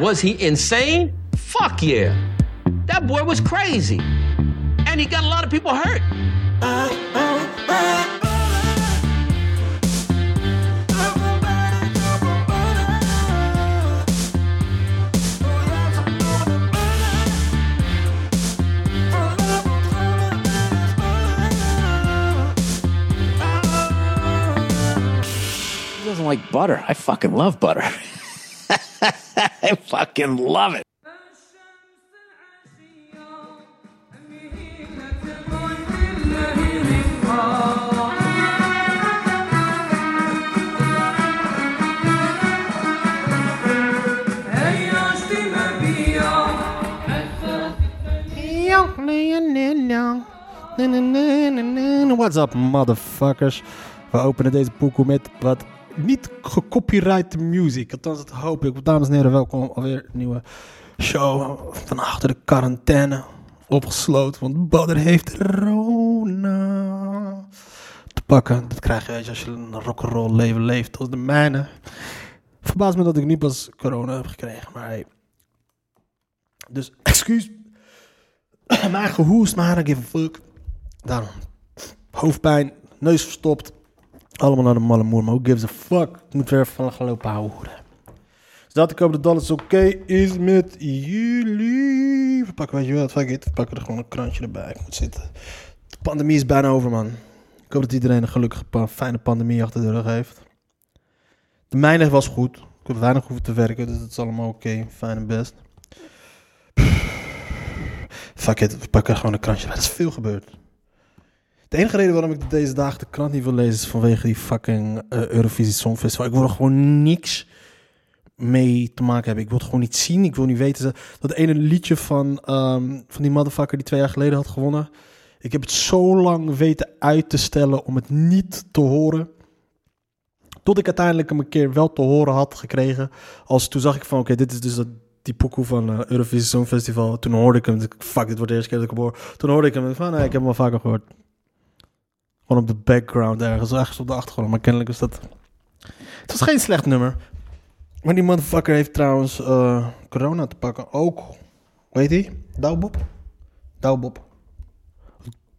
Was he insane? Fuck yeah. That boy was crazy. And he got a lot of people hurt. He doesn't like butter. I fucking love butter. I fucking love it. What's up, motherfuckers? We openen deze pokoe met wat niet gecopyright music. Althans, dat hoop ik. Dames en heren, welkom alweer een nieuwe show van achter de quarantaine. Opgesloten, want Badder heeft Rona te pakken. Dat krijg je als je een rock'n'roll leven leeft als de mijne. Verbaast me dat ik niet pas corona heb gekregen, maar. Dus, excuus. maar gehoest, maar I give a fuck. Daarom. Hoofdpijn, neus verstopt. Allemaal naar de malle moer, maar who gives a fuck? Ik moet weer even gaan lopen houden. Dus dat ik hoop dat alles oké is met jullie. We pakken, je fuck it. We er gewoon een krantje erbij. Ik moet zitten. De pandemie is bijna over, man. Ik hoop dat iedereen een gelukkige, fijne pandemie achter de rug heeft. De mijne was goed. Ik heb weinig hoeven te werken, dus het is allemaal oké. Fijn en best. Fuck it, we pakken gewoon een krantje. Er is veel gebeurd. De enige reden waarom ik deze dagen de krant niet wil lezen is vanwege die fucking eh, Eurovisie Songfestival. Ik wil er gewoon niks mee te maken hebben. Ik wil het gewoon niet zien. Ik wil niet weten. Dat ene liedje van, ehm, van die motherfucker die twee jaar geleden had gewonnen. Ik heb het zo lang weten uit te stellen om het niet te horen. Tot ik uiteindelijk hem een keer wel te horen had gekregen. Als toen zag ik van, oké, dit is dus dat, die pokoe van eh, Eurovisie Songfestival. Toen hoorde ik hem. ik, Fuck, dit wordt de eerste keer dat ik hem hoor. Toen hoorde ik hem. Van, nee, ik heb hem al vaker gehoord. Op de background ergens, ergens op de achtergrond. Maar kennelijk is dat... Het was geen slecht nummer. Maar die motherfucker heeft trouwens eh, corona te pakken. Ook, weet hij? Douwbob.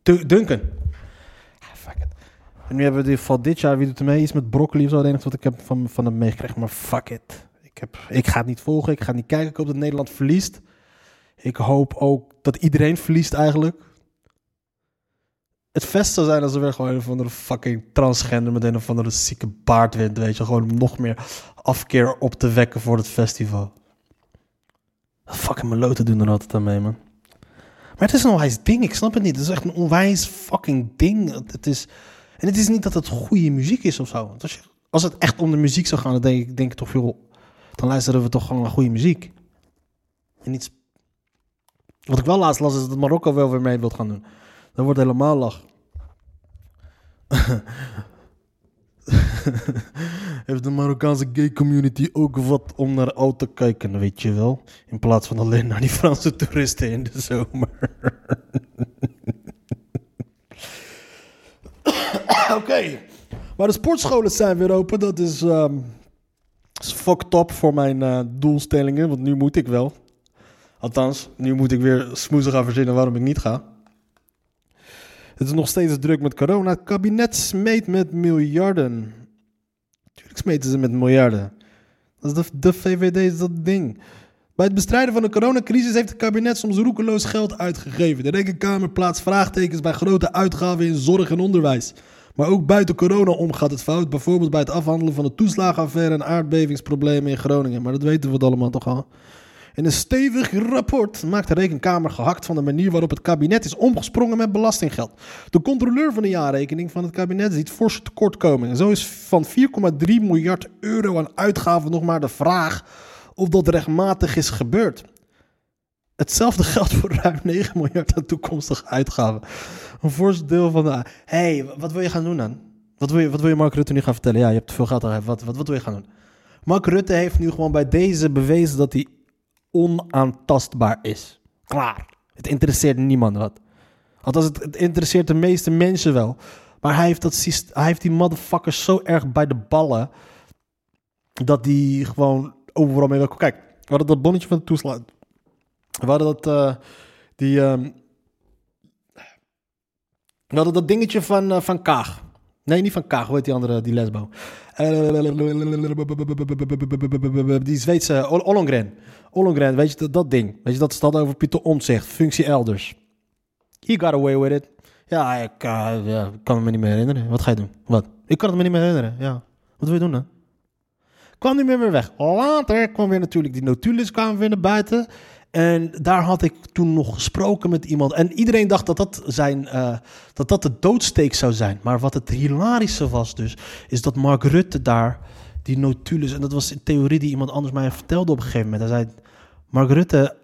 Du- Duncan. Ah, fuck it. En nu hebben we geval dit jaar, wie doet er mee? Iets met broccoli of zo. Wat ik heb van, van hem meegekregen. Maar fuck it. Ik, heb, ik ga het niet volgen. Ik ga niet kijken. Ik hoop dat Nederland verliest. Ik hoop ook dat iedereen verliest eigenlijk. Het best zou zijn als er weer gewoon een of fucking transgender met een of andere zieke baard wint, weet je. Gewoon om nog meer afkeer op te wekken voor het festival. Fucking meloten doen er altijd aan mee, man. Maar het is een onwijs ding, ik snap het niet. Het is echt een onwijs fucking ding. Het, is, en het is niet dat het goede muziek is of zo. Als, als het echt om de muziek zou gaan, dan denk ik, denk ik toch veel... Dan luisteren we toch gewoon naar goede muziek. En niet... Wat ik wel laatst las, is dat Marokko wel weer mee wilt gaan doen. Dat wordt helemaal lach. Heeft de Marokkaanse gay community ook wat om naar uit te kijken, weet je wel? In plaats van alleen naar die Franse toeristen in de zomer. Oké, maar de sportscholen zijn weer open. Dat is, ehm is fucked up voor mijn eh, doelstellingen, want nu moet ik wel. Althans, nu moet ik weer smoezen gaan verzinnen waarom ik niet ga. Het is nog steeds druk met corona. Het kabinet smeet met miljarden. Tuurlijk smeten ze met miljarden. Dat is de, VVD is dat ding. Bij het bestrijden van de coronacrisis heeft het kabinet soms roekeloos geld uitgegeven. De Rekenkamer plaatst vraagtekens bij grote uitgaven in zorg en onderwijs. Maar ook buiten corona omgaat het fout. Bijvoorbeeld bij het afhandelen van de toeslagenaffaire en aardbevingsproblemen in Groningen. Maar dat weten we het allemaal toch al. In een stevig rapport maakt de Rekenkamer gehakt van de manier waarop het kabinet is omgesprongen met belastinggeld. De controleur van de jaarrekening van het kabinet ziet forse tekortkomingen. Zo is van 4,3 miljard euro aan uitgaven nog maar de vraag of dat rechtmatig is gebeurd. Hetzelfde geldt voor ruim 9 miljard aan toekomstige uitgaven. Een fors deel van de... hey, wat wil je gaan doen dan? Wat wil je, wat wil je Mark Rutte nu gaan vertellen? Ja, je hebt te veel geld. Wat, wat, wat wil je gaan doen? Mark Rutte heeft nu gewoon bij deze bewezen dat hij onaantastbaar is. Klaar. Het interesseert niemand wat. Althans, het, het interesseert de meeste mensen wel. Maar hij heeft, dat, hij heeft die motherfuckers zo erg bij de ballen... dat die gewoon overal mee wil... Kijk, We hadden dat bonnetje van de toeslag. We hadden dat, eh, die, ehm, we hadden dat dingetje van, eh, van Kaag. Nee, niet van Kaag, hoe heet die andere, die lesbo? Eh, die Zweedse, Ol- Ollongren. Weet je, dat, ding. Weet je, dat staat over Pieter Omtzigt, functie elders. He got away with it. Ja, ik eh, ja, ik kan me niet meer herinneren. Wat ga je doen? Wat? Ik kan het me niet meer herinneren, ja. Wat wil je doen dan? kwam niet meer weer weg. Later kwam weer natuurlijk die notules kwamen weer naar buiten. En daar had ik toen nog gesproken met iemand. En iedereen dacht dat dat, zijn, eh, dat, dat de doodsteek zou zijn. Maar wat het hilarische was dus, is dat Mark Rutte daar die notules... En dat was een theorie die iemand anders mij vertelde op een gegeven moment. Hij zei, Mark Rutte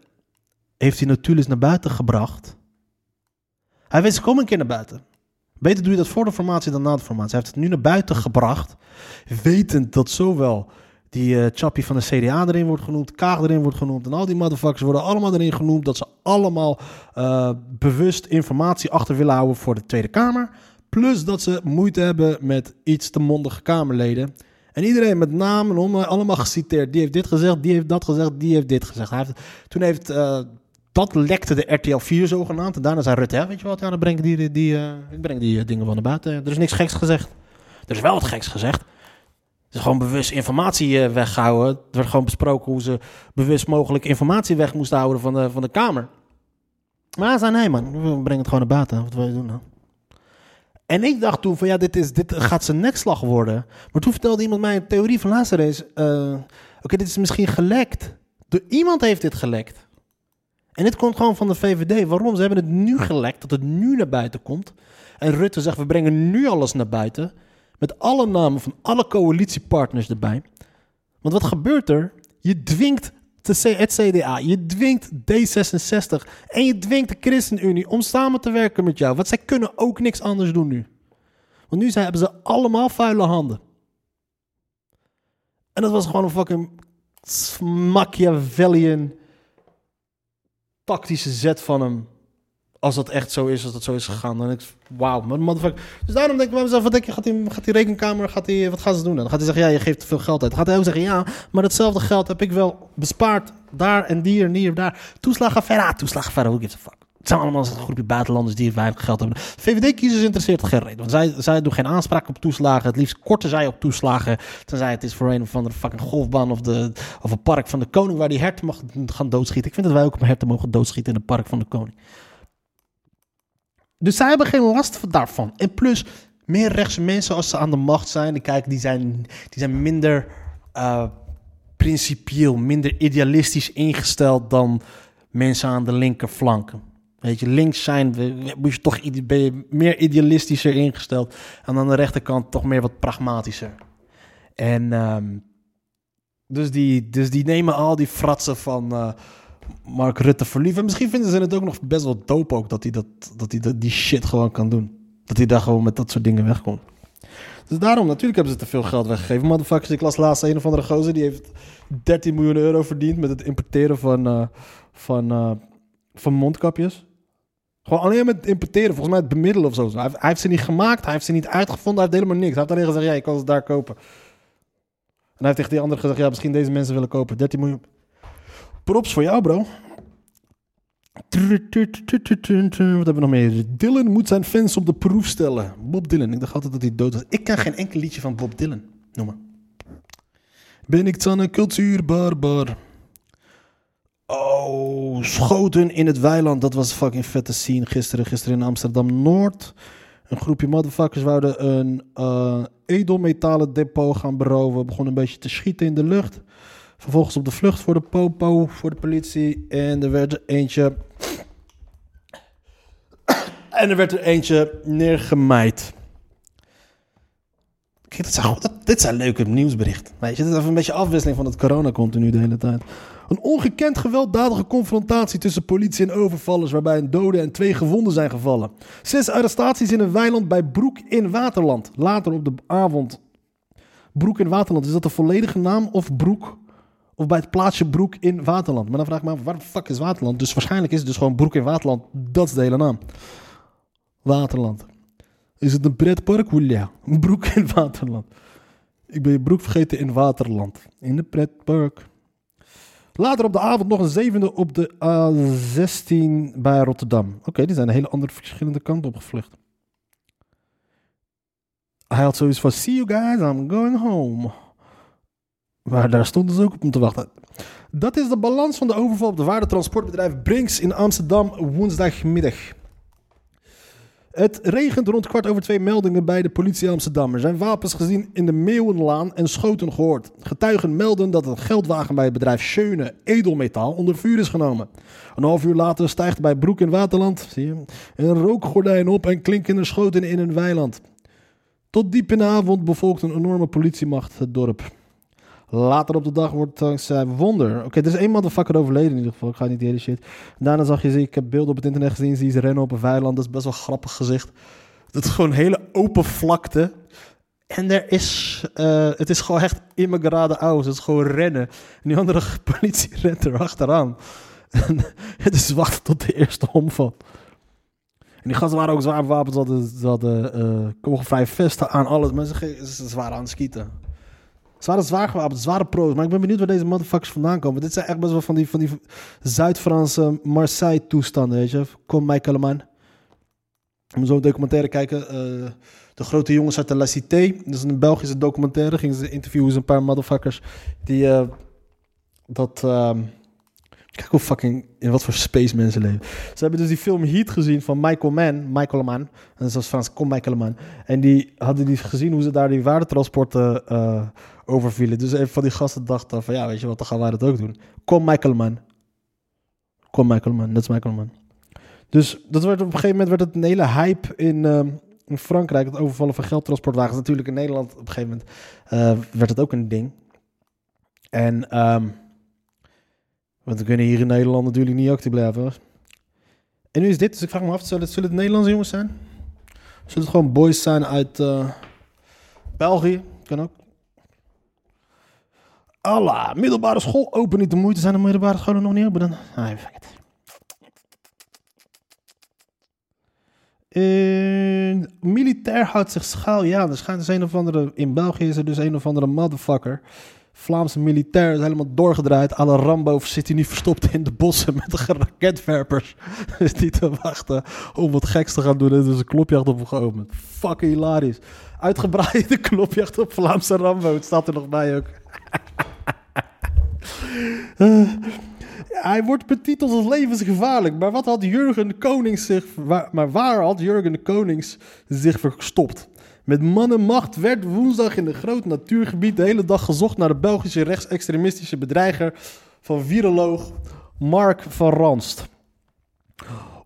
heeft die notules naar buiten gebracht. Hij ze komen een keer naar buiten. Beter doe je dat voor de formatie dan na de formatie. Hij heeft het nu naar buiten gebracht, wetend dat zowel die eh chappie van de CDA erin wordt genoemd, Kaag erin wordt genoemd en al die motherfuckers worden allemaal erin genoemd dat ze allemaal eh, bewust informatie achter willen houden voor de Tweede Kamer. Plus dat ze moeite hebben met iets te mondige Kamerleden. En iedereen met naam en om, allemaal geciteerd. Die heeft dit gezegd, die heeft dat gezegd, die heeft dit gezegd. Hij toen heeft eh, dat lekte de RTL 4 zogenaamd. En daarna zei Rutte, ja, weet je wat, ja, dan breng ik die, die, eh, ik breng die eh, dingen van naar buiten. Er is niks geks gezegd. Er is wel wat geks gezegd. Is gewoon bewust informatie eh, weggehouden. Er werd gewoon besproken hoe ze bewust mogelijk informatie weg moesten houden van de, van de Kamer. Maar zei, nee man, we brengen het gewoon naar buiten. Wat wil je doen dan? En ik dacht toen van, ja, dit, is, dit gaat zijn nekslag worden. Maar toen vertelde iemand mij een theorie van laatste eh, Oké, dit is misschien gelekt. Door iemand heeft dit gelekt. En dit komt gewoon van de VVD. Waarom? Ze hebben het nu gelekt, dat het nu naar buiten komt. En Rutte zegt, we brengen nu alles naar buiten. Met alle namen van alle coalitiepartners erbij. Want wat gebeurt er? Je dwingt het CDA, je dwingt D66 en je dwingt de ChristenUnie om samen te werken met jou. Want zij kunnen ook niks anders doen nu. Want nu hebben ze allemaal vuile handen. En dat was gewoon een fucking Machiavellian tactische zet van hem. Als dat echt zo is, als dat zo is gegaan. Dan denk ik, wauw, maar motherfucker. Dus daarom denk ik bij mezelf, wat denk je, gaat die, gaat die rekenkamer, gaat die, wat gaan ze doen dan? Gaat hij zeggen, ja, je geeft te veel geld uit. Dan gaat hij ook zeggen, ja, maar datzelfde geld heb ik wel bespaard. Daar en die en hier en daar. Toeslagenaffaire, ah, toeslagenaffaire, who gives a fuck. Het zijn allemaal een groepje buitenlanders die weinig geld hebben. VVD-kiezers interesseert geen reden. Want zij, zij doen geen aanspraak op toeslagen. Het liefst korten zij op toeslagen. Tenzij het is voor een of andere fucking golfbaan of, de, of een park van de koning... waar die herten mag gaan doodschieten. Ik vind dat wij ook herten mogen doodschieten in het park van de koning. Dus zij hebben geen last van- daarvan. En plus, meer rechtse mensen als ze aan de macht zijn... kijken, die, zijn, die zijn minder eh, principieel, minder idealistisch ingesteld... dan mensen aan de linkerflanken. Weet je, links zijn, moet je toch ben je meer idealistischer ingesteld. En aan de rechterkant toch meer wat pragmatischer. En ehm, dus, die, dus die nemen al die fratsen van eh, Mark Rutte voor lief. En misschien vinden ze het ook nog best wel dope ook dat hij dat, dat hij die shit gewoon kan doen. Dat hij daar gewoon met dat soort dingen wegkomt. Dus daarom, natuurlijk hebben ze te veel geld weggegeven. Motherfuckers, ik las laatst een of andere gozer... die heeft 13 miljoen euro verdiend met het importeren van, eh, van, eh, van mondkapjes. Gewoon alleen met importeren, volgens mij het bemiddelen of zo. Hij heeft, hij heeft ze niet gemaakt, hij heeft ze niet uitgevonden, hij heeft helemaal niks. Hij heeft alleen gezegd, ja, je kan ze daar kopen. En hij heeft tegen die andere gezegd, ja, misschien deze mensen willen kopen. 13 miljoen. Props voor jou, bro. Wat hebben we nog meer? Dylan moet zijn fans op de proef stellen. Bob Dylan. Ik dacht altijd dat hij dood was. Ik ken geen enkel liedje van Bob Dylan. Noem maar. Ben ik dan een cultuurbarbar? Oh, schoten in het weiland. Dat was fucking vette scene gisteren. Gisteren in Amsterdam-Noord. Een groepje motherfuckers wouden een eh, edelmetalen depot gaan beroven. Begonnen een beetje te schieten in de lucht. Vervolgens op de vlucht voor de popo, voor de politie. En er werd er eentje... En er werd er eentje neergemaaid. Kijk, dit zijn, dit zijn leuke nieuwsberichten. Weet je, dit is even een beetje afwisseling van het corona continu de hele tijd. Een ongekend gewelddadige confrontatie tussen politie en overvallers... waarbij een dode en twee gewonden zijn gevallen. Zes arrestaties in een weiland bij Broek in Waterland. Later op de avond. Broek in Waterland, is dat de volledige naam of Broek... Of bij het plaatsje Broek in Waterland. Maar dan vraag ik me af, waar de fuck is Waterland? Dus waarschijnlijk is het dus gewoon Broek in Waterland. Dat is de hele naam. Waterland. Is het een pretpark? Ja. Broek in Waterland. Ik ben je broek vergeten in Waterland. In de pretpark. Later op de avond nog een zevende op de A16 bij Rotterdam. Oké, die zijn een hele andere verschillende kant op gevlucht. Hij had zoiets van, see you guys, I'm going home. Maar daar stonden ze ook op om te wachten. Dat is de balans van de overval op de waardetransportbedrijf Brinks in Amsterdam woensdagmiddag. Het regent rond kwart over twee meldingen bij de politie Amsterdam. Er zijn wapens gezien in de Meeuwenlaan en schoten gehoord. Getuigen melden dat een geldwagen bij het bedrijf Schöne Edelmetaal onder vuur is genomen. Een half uur later stijgt bij Broek in Waterland zie je, een rookgordijn op en klinken er schoten in een weiland. Tot diep in de avond bevolkt een enorme politiemacht het dorp. Later op de dag wordt dankzij wonder. Oké, er is één motherfucker overleden in ieder geval. Ik ga niet die hele shit. Daarna zag je ik heb beelden op het internet gezien. Zie ze rennen op een weiland. Dat is best wel een grappig gezicht. Dat is gewoon een hele open vlakte. En er is, eh, het is gewoon echt immigrade aus. Het is gewoon rennen. En die andere politie rent er achteraan. En het is wachten tot de eerste omval. En die gasten waren ook zwaar bewapend. Ze hadden, ze hadden uh, kogelvrije vesten aan, alles. Maar ze, ze waren aan het schieten. Ze waren zwaar gewapend, zware pro's. Maar ik ben benieuwd waar deze motherfuckers vandaan komen. Dit zijn echt best wel van die, van die Zuid-Franse Marseille-toestanden, weet je. Kom, Michael man. Zo een documentaire kijken. Uh, de grote jongens uit de La Cité. Dat is een Belgische documentaire. Gingen ze interviewen een paar motherfuckers die uh, dat... Uh, kijk hoe fucking... In wat voor space mensen leven. Ze hebben dus die film Heat gezien van Michael Mann. Michael Mann. En dat was Frans. Kom, Michael Mann. En die hadden die gezien hoe ze daar die waardetransporten uh, overvielen. Dus een van die gasten dacht dan van... Ja, weet je wat, dan gaan wij dat ook doen. Kom, Michael Mann. Kom, Michael Mann. Dat is Michael. Dus dat werd op een gegeven moment werd het een hele hype in, uh, in Frankrijk. Het overvallen van geldtransportwagens. Natuurlijk in Nederland op een gegeven moment uh, werd het ook een ding. En, um, want we kunnen hier in Nederland natuurlijk niet actief blijven. En nu is dit, dus ik vraag me af, zullen het, zullen het Nederlandse jongens zijn? Zullen het gewoon boys zijn uit uh, België? Kan ook. Allah, middelbare school open niet de moeite. Zijn de middelbare scholen nog niet open dan? Ah, fuck it. Uh, militair houdt zich schuil. Ja, er schijnt dus een of andere. In België is er dus een of andere motherfucker. Vlaamse militair is helemaal doorgedraaid. Alle Rambo zit hij nu verstopt in de bossen met de raketwerpers. is die te wachten om wat geks te gaan doen. En dus een klopjacht op geopend. Fucking hilarisch. Uitgebreide klopjacht op Vlaamse Rambo. Het staat er nog bij ook. Uh, hij wordt betiteld als levensgevaarlijk. Maar wat had Jurgen Konings zich. Waar, maar waar had Jurgen de Konings zich verstopt? Met man en macht werd woensdag in een groot natuurgebied de hele dag gezocht naar de Belgische rechtsextremistische bedreiger van viroloog Mark van Ranst.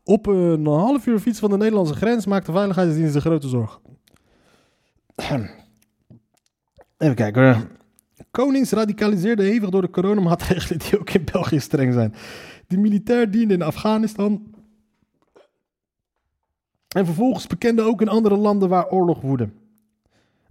Op een half uur fiets van de Nederlandse grens maakte de veiligheidsdienst een grote zorg. Even kijken. Konings radicaliseerde hevig door de coronamaatregelen die ook in België streng zijn. Die militair diende in Afghanistan. En vervolgens bekende ook in andere landen waar oorlog woedde.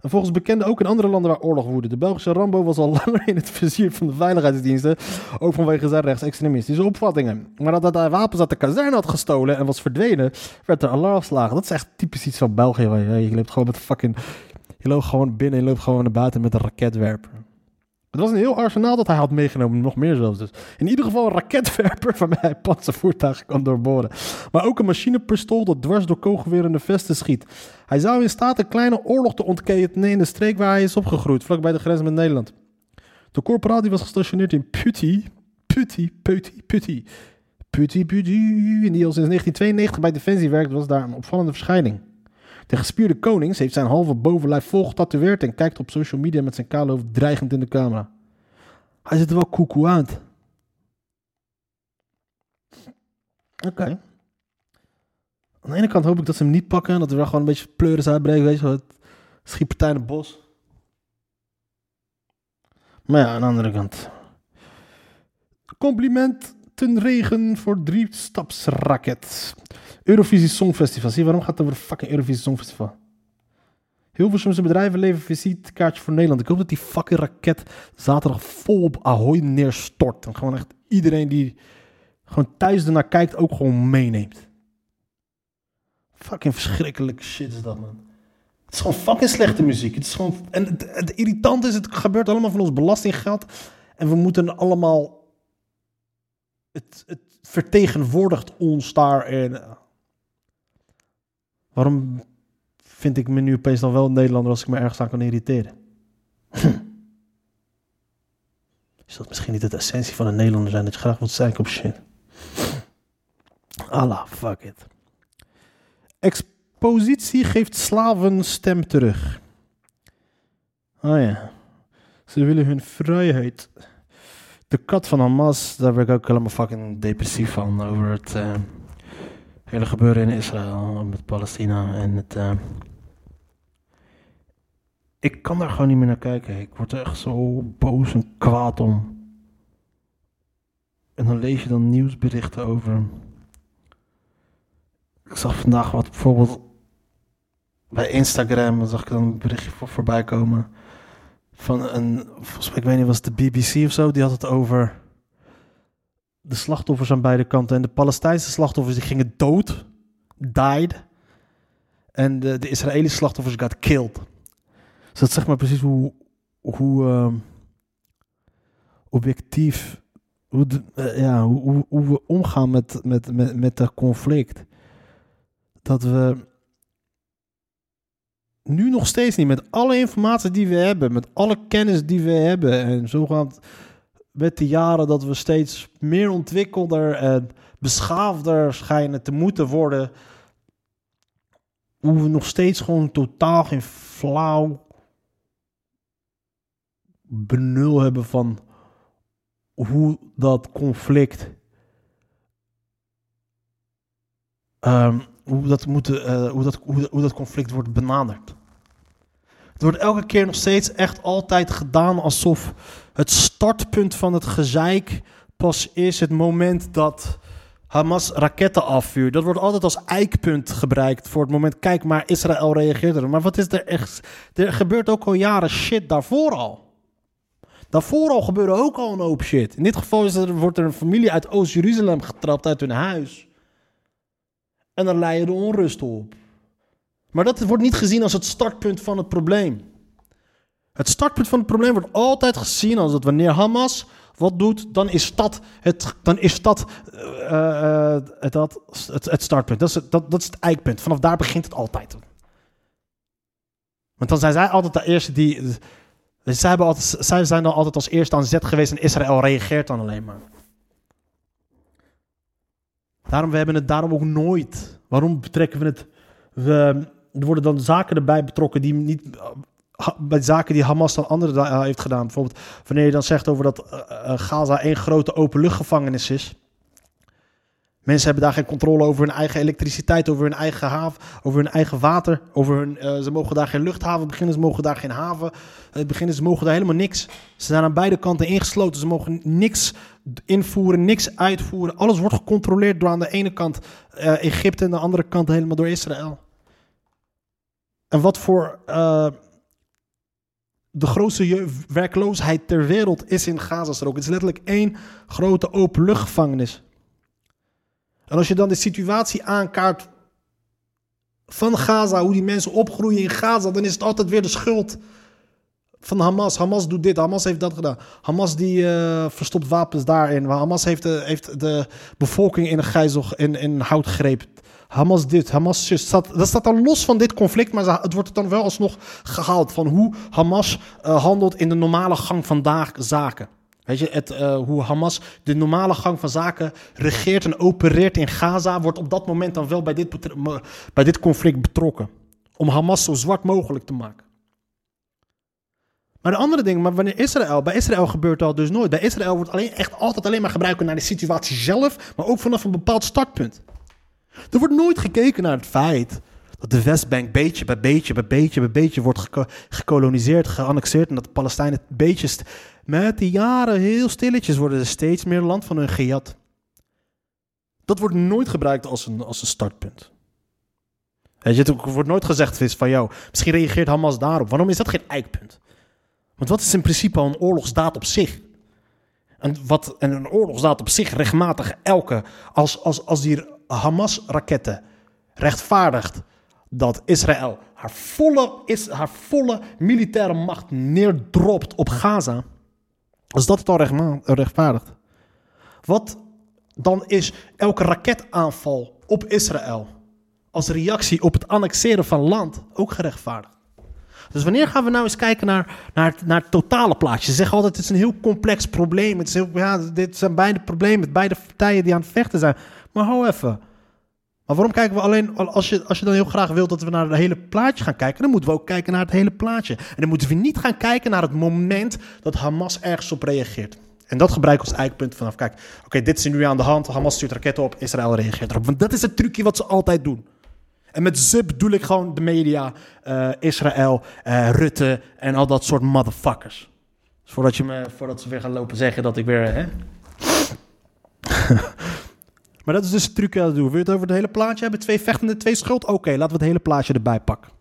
En volgens bekende ook in andere landen waar oorlog woedde. De Belgische Rambo was al langer in het vizier van de veiligheidsdiensten. Ook vanwege zijn rechtsextremistische opvattingen. Maar dat hij wapens uit de kazerne had gestolen en was verdwenen, werd er alarm geslagen. Dat is echt typisch iets van België. Je loopt gewoon met fucking. Je loopt gewoon binnen en je loopt gewoon naar buiten met een raketwerper. Het was een heel arsenaal dat hij had meegenomen, nog meer zelfs dus. In ieder geval een raketwerper waarmee hij panzervoertuigen kan doorboren. Maar ook een machinepistool dat dwars door kogelwerende vesten schiet. Hij zou in staat een kleine oorlog te ontketenen in de streek waar hij is opgegroeid, vlakbij de grens met Nederland. De corporaal die was gestationeerd in Putty, Putty, Putty, Putty, Putty, Putty, en die al sinds 1992 bij Defensie werkt, was daar een opvallende verschijning. De gespierde konings heeft zijn halve bovenlijf vol getatoeëerd en kijkt op social media met zijn kale hoofd dreigend in de camera. Hij zit er wel koekoe aan. Oké. Okay. Aan de ene kant hoop ik dat ze hem niet pakken en dat er wel gewoon een beetje pleuris uitbreken, weet je wat. Schietpartij in het bos. Maar ja, aan de andere kant. Compliment ten regen voor drie stapsraket. Eurovisie Songfestival. Zie waarom gaat het over fucking Eurovisie Songfestival? Hilversumse bedrijven leveren visitekaartje voor Nederland. Ik hoop dat die fucking raket zaterdag vol op Ahoy neerstort. En gewoon echt iedereen die gewoon thuis ernaar kijkt ook gewoon meeneemt. Fucking verschrikkelijke shit is dat, man. Het is gewoon fucking slechte muziek. Het is gewoon... En het irritant is, het gebeurt allemaal van ons belastinggeld. En we moeten allemaal het, het vertegenwoordigt ons daarin. Waarom vind ik me nu opeens dan wel een Nederlander als ik me ergens aan kan irriteren? Is dat misschien niet de essentie van een Nederlander zijn dat je graag wilt zeiken op shit? Allah, fuck it. Expositie geeft slaven stem terug. Oh ja. Ze willen hun vrijheid. De kat van Hamas, daar ben ik ook helemaal fucking depressief van. Over het eh, hele gebeuren in Israël met Palestina. En het. eh, ik kan daar gewoon niet meer naar kijken. Ik word er echt zo boos en kwaad om. En dan lees je dan nieuwsberichten over. Ik zag vandaag wat bijvoorbeeld bij Instagram, zag ik dan een berichtje voor, voorbij komen van een, volgens mij, ik weet niet, was het de BBC of zo, die had het over de slachtoffers aan beide kanten. En de Palestijnse slachtoffers die gingen dood, died. En de, de Israëlische slachtoffers got killed. Dus dat zegt maar precies hoe, hoe ehm, objectief, hoe, eh, ja, hoe, hoe we omgaan met, met, met, met dat conflict. Dat we nu nog steeds niet, met alle informatie die we hebben, met alle kennis die we hebben en zogenaamd met de jaren dat we steeds meer ontwikkelder en beschaafder schijnen te moeten worden, hoe we nog steeds gewoon totaal geen flauw benul hebben van hoe dat conflict ehm, hoe, dat moet, eh, hoe, dat, hoe, hoe dat conflict wordt benaderd. Het wordt elke keer nog steeds echt altijd gedaan alsof het startpunt van het gezeik pas is het moment dat Hamas raketten afvuurt. Dat wordt altijd als eikpunt gebruikt voor het moment, kijk maar, Israël reageert er. Maar wat is er echt? Er gebeurt ook al jaren shit daarvoor al. Daarvoor al gebeurde ook al een hoop shit. In dit geval is er, wordt er een familie uit Oost-Jeruzalem getrapt uit hun huis. En dan leid je de onrust op. Maar dat wordt niet gezien als het startpunt van het probleem. Het startpunt van het probleem wordt altijd gezien als dat wanneer Hamas wat doet, dan is dat het, dan is dat, eh, het, het, het startpunt. Dat is het, dat, dat is het eikpunt. Vanaf daar begint het altijd. Want dan zijn zij altijd de eerste die. Zij, altijd, zij zijn dan altijd als eerste aan zet geweest en Israël reageert dan alleen maar. Daarom, we hebben het daarom ook nooit. Waarom betrekken we het? We, er worden dan zaken erbij betrokken die niet. Bij zaken die Hamas dan anderen da- heeft gedaan. Bijvoorbeeld wanneer je dan zegt over dat eh, eh, Gaza één grote openluchtgevangenis is. Mensen hebben daar geen controle over hun eigen elektriciteit, over hun eigen haven, over hun eigen water. Over hun, eh, ze mogen daar geen luchthaven beginnen, ze mogen daar geen haven eh, beginnen, ze mogen daar helemaal niks. Ze zijn aan beide kanten ingesloten, ze mogen niks invoeren, niks uitvoeren. Alles wordt gecontroleerd door aan de ene kant eh, Egypte en aan de andere kant helemaal door Israël. En wat voor de grootste werkloosheid ter wereld is in Gazastrook. Het is letterlijk één grote openluchtgevangenis. En als je dan de situatie aankaart van Gaza, hoe die mensen opgroeien in Gaza, dan is het altijd weer de schuld van Hamas. Hamas doet dit, Hamas heeft dat gedaan. Hamas die eh, verstopt wapens daarin. Hamas heeft de, heeft de bevolking in een gijzel, in, in houtgreep. Hamas dit, Hamas zus. Dat, staat dan los van dit conflict, maar het wordt dan wel alsnog gehaald van hoe Hamas eh, handelt in de normale gang van zaken. Weet je, het, eh, hoe Hamas de normale gang van zaken regeert en opereert in Gaza, wordt op dat moment dan wel bij dit, bij dit conflict betrokken. Om Hamas zo zwart mogelijk te maken. Maar de andere ding, maar wanneer Israël, bij Israël gebeurt dat dus nooit. Bij Israël wordt alleen, echt altijd alleen maar gebruikt naar de situatie zelf, maar ook vanaf een bepaald startpunt. Er wordt nooit gekeken naar het feit dat de Westbank beetje bij beetje bij beetje bij beetje wordt gekoloniseerd, geannexeerd en dat de Palestijnen beetjes met de jaren heel stilletjes worden er steeds meer land van hun gejat. Dat wordt nooit gebruikt als een, als een startpunt. Weet je, het wordt nooit gezegd van jou, misschien reageert Hamas daarop. Waarom is dat geen eikpunt? Want wat is in principe al een oorlogsdaad op zich? En, wat, en een oorlogsdaad op zich rechtmatig elke, als, als, als die Hamas-raketten rechtvaardigt dat Israël haar volle, is, haar volle militaire macht neerdropt op Gaza, als dat het al rechtvaardigt. Wat dan is elke raketaanval op Israël als reactie op het annexeren van land ook gerechtvaardigd. Dus wanneer gaan we nou eens kijken naar, naar, naar het totale plaatje? Ze zeggen altijd, het is een heel complex probleem. Het is heel, ja, dit zijn beide problemen, beide partijen die aan het vechten zijn. Maar hou even. Maar waarom kijken we alleen, als je, als je dan heel graag wilt dat we naar het hele plaatje gaan kijken, dan moeten we ook kijken naar het hele plaatje. En dan moeten we niet gaan kijken naar het moment dat Hamas ergens op reageert. En dat gebruik ik als eikpunt vanaf, kijk, oké, dit is nu aan de hand, Hamas stuurt raketten op, Israël reageert erop. Want dat is het trucje wat ze altijd doen. En met ze bedoel ik gewoon de media, uh, Israël, uh, Rutte en al dat soort motherfuckers. Voordat, je me, voordat ze weer gaan lopen zeggen dat ik weer... Hè? Maar dat is dus het trucje dat doen. Wil je het over het hele plaatje hebben? Twee vechtende, twee schuld? Oké, laten we het hele plaatje erbij pakken.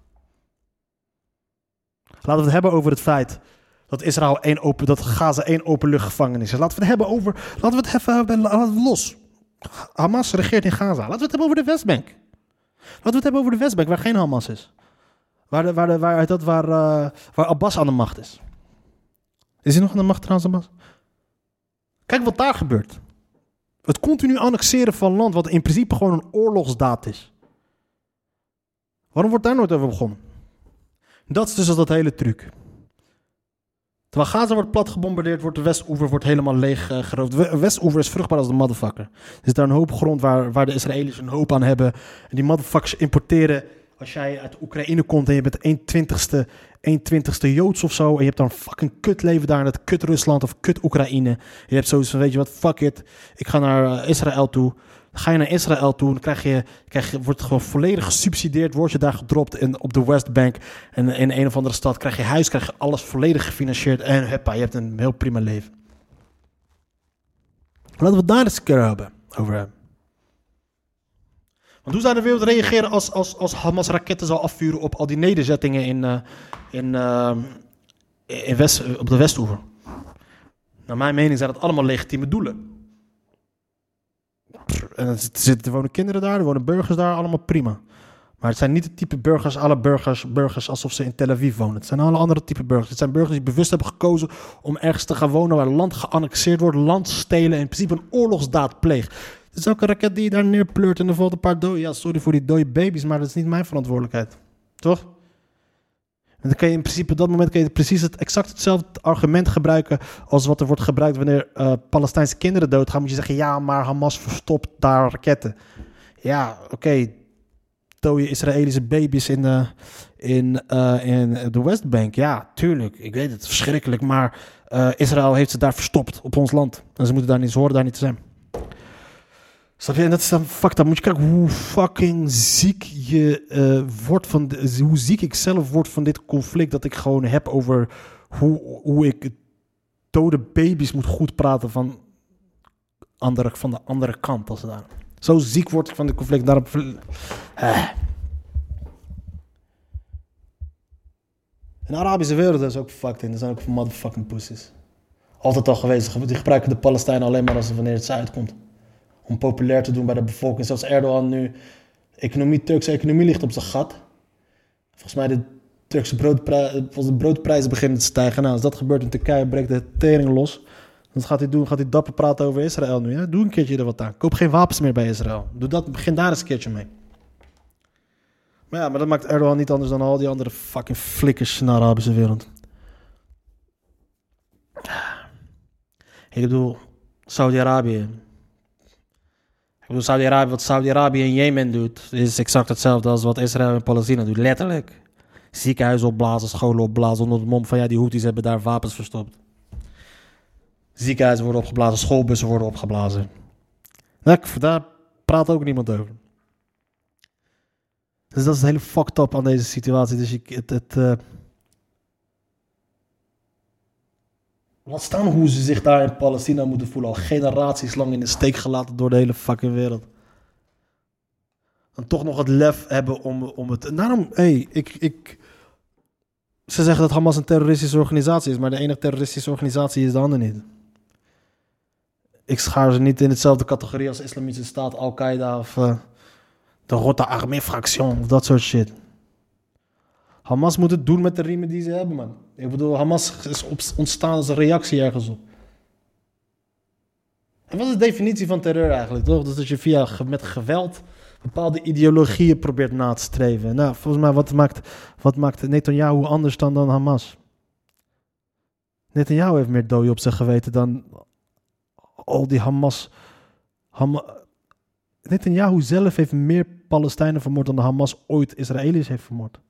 Laten we het hebben over het feit dat Israël één open, dat Gaza één openluchtgevangenis is. Laten we het hebben over, laten we het even laten los. Hamas regeert in Gaza. Laten we het hebben over de Westbank. Laten we het hebben over de Westbank, waar geen Hamas is. Waar, waar, waar, dat, waar, uh, waar Abbas aan de macht is. Is hij nog aan de macht trouwens, Abbas? Kijk wat daar gebeurt. Het continu annexeren van land, wat in principe gewoon een oorlogsdaad is. Waarom wordt daar nooit over begonnen? Dat is dus dat hele truc. Terwijl Gaza wordt plat gebombardeerd, wordt de Westoever wordt helemaal leeg uh, geroofd. De Westoever is vruchtbaar als de motherfucker. Er is daar een hoop grond waar, waar de Israëli's een hoop aan hebben. En die motherfuckers importeren. Als jij uit Oekraïne komt en je bent 1 twintigste, 1 twintigste Joods of zo. En je hebt dan fucking kut leven daar in het kut Rusland of kut Oekraïne. Je hebt zoiets van, weet je wat, fuck it. Ik ga naar uh, Israël toe. Ga je naar Israël toe, dan krijg je, krijg je, wordt gewoon volledig gesubsidieerd, word je daar gedropt in, op de Westbank. En in een of andere stad krijg je huis, krijg je alles volledig gefinancierd. En huppa, je hebt een heel prima leven. Laten we het daar eens een keer hebben, over hebben. Want hoe zou de wereld reageren als, als, als Hamas raketten zou afvuren op al die nederzettingen in, uh, in, uh, in West, op de Westoever? Naar mijn mening zijn dat allemaal legitieme doelen. En er zitten, er wonen kinderen daar, er wonen burgers daar, allemaal prima. Maar het zijn niet het type burgers, alle burgers, burgers alsof ze in Tel Aviv wonen. Het zijn alle andere type burgers. Het zijn burgers die bewust hebben gekozen om ergens te gaan wonen waar land geannexeerd wordt, land stelen en in principe een oorlogsdaad pleegt. Het is ook een raket die je daar neerpleurt en er valt een paar doden. Ja, sorry voor die dode baby's, maar dat is niet mijn verantwoordelijkheid. Toch? Dan kan je in principe op dat moment kan je precies het, exact hetzelfde argument gebruiken als wat er wordt gebruikt wanneer uh, Palestijnse kinderen doodgaan. Moet je zeggen, ja, maar Hamas verstopt daar raketten. Ja, oké. Okay. je Israëlische baby's in de, in, uh, in de Westbank. Ja, tuurlijk. Ik weet het, verschrikkelijk. Maar Israël heeft ze daar verstopt op ons land. En ze moeten daar niet, horen daar niet te zijn. Snap je? En dat is dan fuck. Dan moet je kijken hoe fucking ziek je uh, wordt van. De, hoe ziek ik zelf word van dit conflict. Dat ik gewoon heb over hoe, hoe ik dode baby's moet goed praten van, van de andere kant. Als daar. Zo ziek word ik van dit conflict. Daarop. Uh. In de Arabische wereld is ook fucked in. Er zijn ook motherfucking pussies. Altijd al geweest. Die gebruiken de Palestijnen alleen maar als wanneer het ze uitkomt om populair te doen bij de bevolking. Zoals Erdogan nu, economie, Turkse economie ligt op zijn gat. Volgens mij de Turkse broodprijzen, de broodprijzen beginnen te stijgen. Nou, als dat gebeurt in Turkije, breekt de tering los. Dan gaat hij doen, gaat hij dapper praten over Israël nu. Hè? Doe een keertje er wat aan. Koop geen wapens meer bij Israël. Doe dat, begin daar eens een keertje mee. Maar ja, maar dat maakt Erdogan niet anders dan al die andere fucking flikkers in de Arabische wereld. Ik bedoel, Saudi-Arabië, Saudi-Arabië, wat Saudi-Arabië en Jemen doet, is exact hetzelfde als wat Israël en Palestina doet. Letterlijk. Ziekenhuizen opblazen, scholen opblazen onder het mom van ja, die Houthis hebben daar wapens verstopt. Ziekenhuizen worden opgeblazen, schoolbussen worden opgeblazen. Daar praat ook niemand over. Dus dat is het hele fucked up aan deze situatie. Dus je, het, het, uh, Laat staan hoe ze zich daar in Palestina moeten voelen. Al generaties lang in de steek gelaten door de hele fucking wereld. En toch nog het lef hebben om, om het. Daarom, hey, ik, ik. Ze zeggen dat Hamas een terroristische organisatie is, maar de enige terroristische organisatie is de andere niet. Ik schaar ze niet in hetzelfde categorie als Islamitische Staat, Al-Qaeda of uh, de Rotte Armee-fractie of dat soort shit. Hamas moet het doen met de riemen die ze hebben, man. Ik bedoel, Hamas is ontstaan als een reactie ergens op. En wat is de definitie van terreur eigenlijk, toch? Dat is dat je via met geweld bepaalde ideologieën probeert na te streven. Nou, volgens mij, wat maakt, wat maakt Netanyahu anders dan, dan Hamas? Netanyahu heeft meer doden op zijn geweten dan al die Hamas... Hama, Netanyahu zelf heeft meer Palestijnen vermoord dan de Hamas ooit Israëli's heeft vermoord.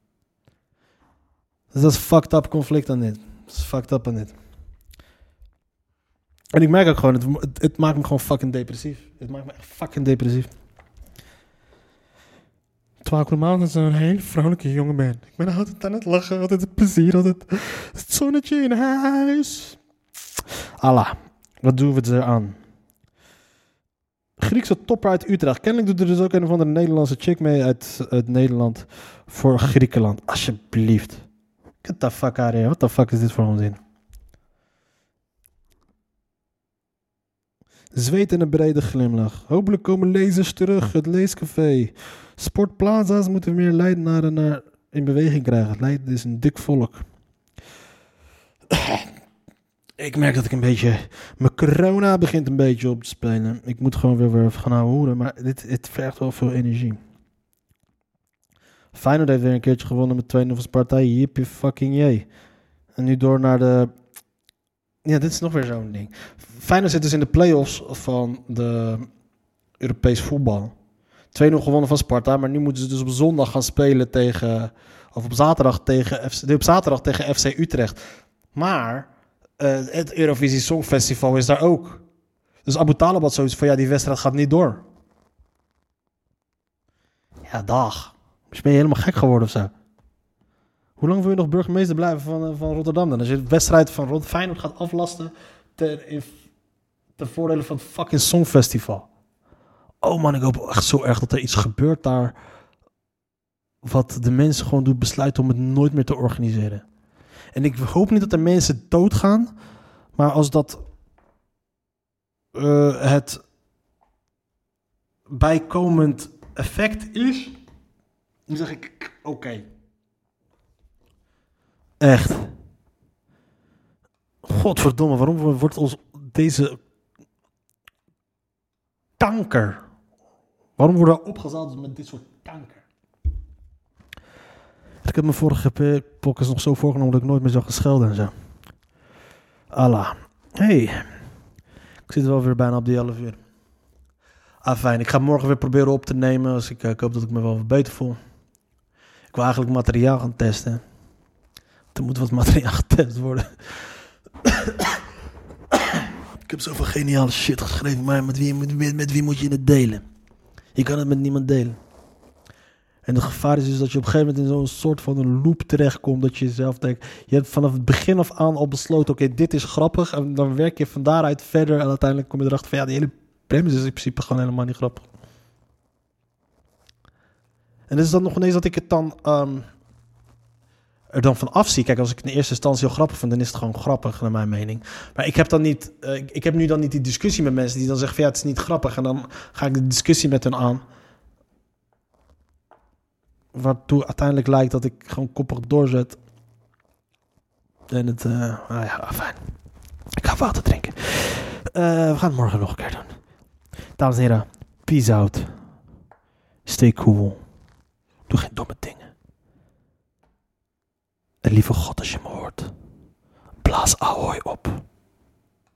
Dus dat is fucked up conflict aan dit. Dat is fucked up aan dit. En ik merk ook gewoon, het, het, het maakt me gewoon fucking depressief. Het maakt me echt fucking depressief. Terwijl ik normaal zo'n hele vrolijke jongen ben. Ik ben altijd aan het lachen, altijd het plezier, altijd het zonnetje in huis. Allah, wat doen we er aan? Griekse topper uit Utrecht. Kennelijk doet er dus ook een of andere Nederlandse chick mee uit, uit Nederland voor Griekenland. Alsjeblieft. Get the fuck out of here. What the fuck is dit voor onzin? Zweet en een brede glimlach. Hopelijk komen lezers terug. Het leescafé. Sportplaza's moeten meer Leidenaren naar in beweging krijgen. Leiden is een dik volk. Ik merk dat ik een beetje... Mijn corona begint een beetje op te spelen. Ik moet gewoon weer, weer gaan houden. Maar dit, het vergt wel veel energie. Feyenoord heeft weer een keertje gewonnen met 2-0 van Sparta. Jippie fucking jee. En nu door naar de... Ja, dit is nog weer zo'n ding. Feyenoord zit dus in de play-offs van de Europees voetbal. 2-0 gewonnen van Sparta, maar nu moeten ze dus op zondag gaan spelen tegen... Of op zaterdag tegen FC, op zaterdag tegen FC Utrecht. Maar eh, het Eurovisie Songfestival is daar ook. Dus Abu Talib had zoiets van, ja, die wedstrijd gaat niet door. Ja, dag. Dus ben je helemaal gek geworden of zo? Hoe lang wil je nog burgemeester blijven van, eh, van Rotterdam dan? Als je de wedstrijd van Rot Feyenoord gaat aflasten ten, in, van het fucking Songfestival. Oh man, ik hoop echt zo erg dat er iets gebeurt daar. Wat de mensen gewoon doet besluiten om het nooit meer te organiseren. En ik hoop niet dat er mensen doodgaan. Maar als dat eh, het bijkomend effect is, dan zeg ik oké. Echt. Godverdomme, waarom wordt ons deze kanker? Waarom worden we opgezaald met dit soort kanker? Ik heb mijn vorige podcast nog zo voorgenomen dat ik nooit meer zou gaan schelden en zo. Allah. Hey. Ik zit wel weer bijna op die 11 uur. Ah, fijn. Ik ga morgen weer proberen op te nemen. Dus ik, eh, ik hoop dat ik me wel beter voel. Eigenlijk materiaal gaan testen. Er moet wat materiaal getest worden. ik heb zoveel geniale shit geschreven, maar met wie, met wie moet je het delen? Je kan het met niemand delen. En het gevaar is dus dat je op een gegeven moment in zo'n soort van een loop terechtkomt. Dat je jezelf denkt, je hebt vanaf het begin af aan al besloten, oké, dit is grappig. En dan werk je van daaruit verder. En uiteindelijk kom je erachter van, ja, die hele premise is in principe gewoon helemaal niet grappig. En is dan nog ineens dat ik het dan ehm, er dan van afzie. Kijk, als ik het in eerste instantie heel grappig vind, dan is het gewoon grappig, naar mijn mening. Maar ik heb dan niet, eh, ik, heb nu dan niet die discussie met mensen die dan zeggen van, ja, het is niet grappig. En dan ga ik de discussie met hen aan. Waartoe uiteindelijk lijkt dat ik gewoon koppig doorzet. En het, eh nou ja, fijn. Ik ga water drinken. Eh, we gaan het morgen nog een keer doen. Dames en heren, peace out. Stay cool. Doe geen domme dingen. En lieve God, als je me hoort, blaas Ahoy op.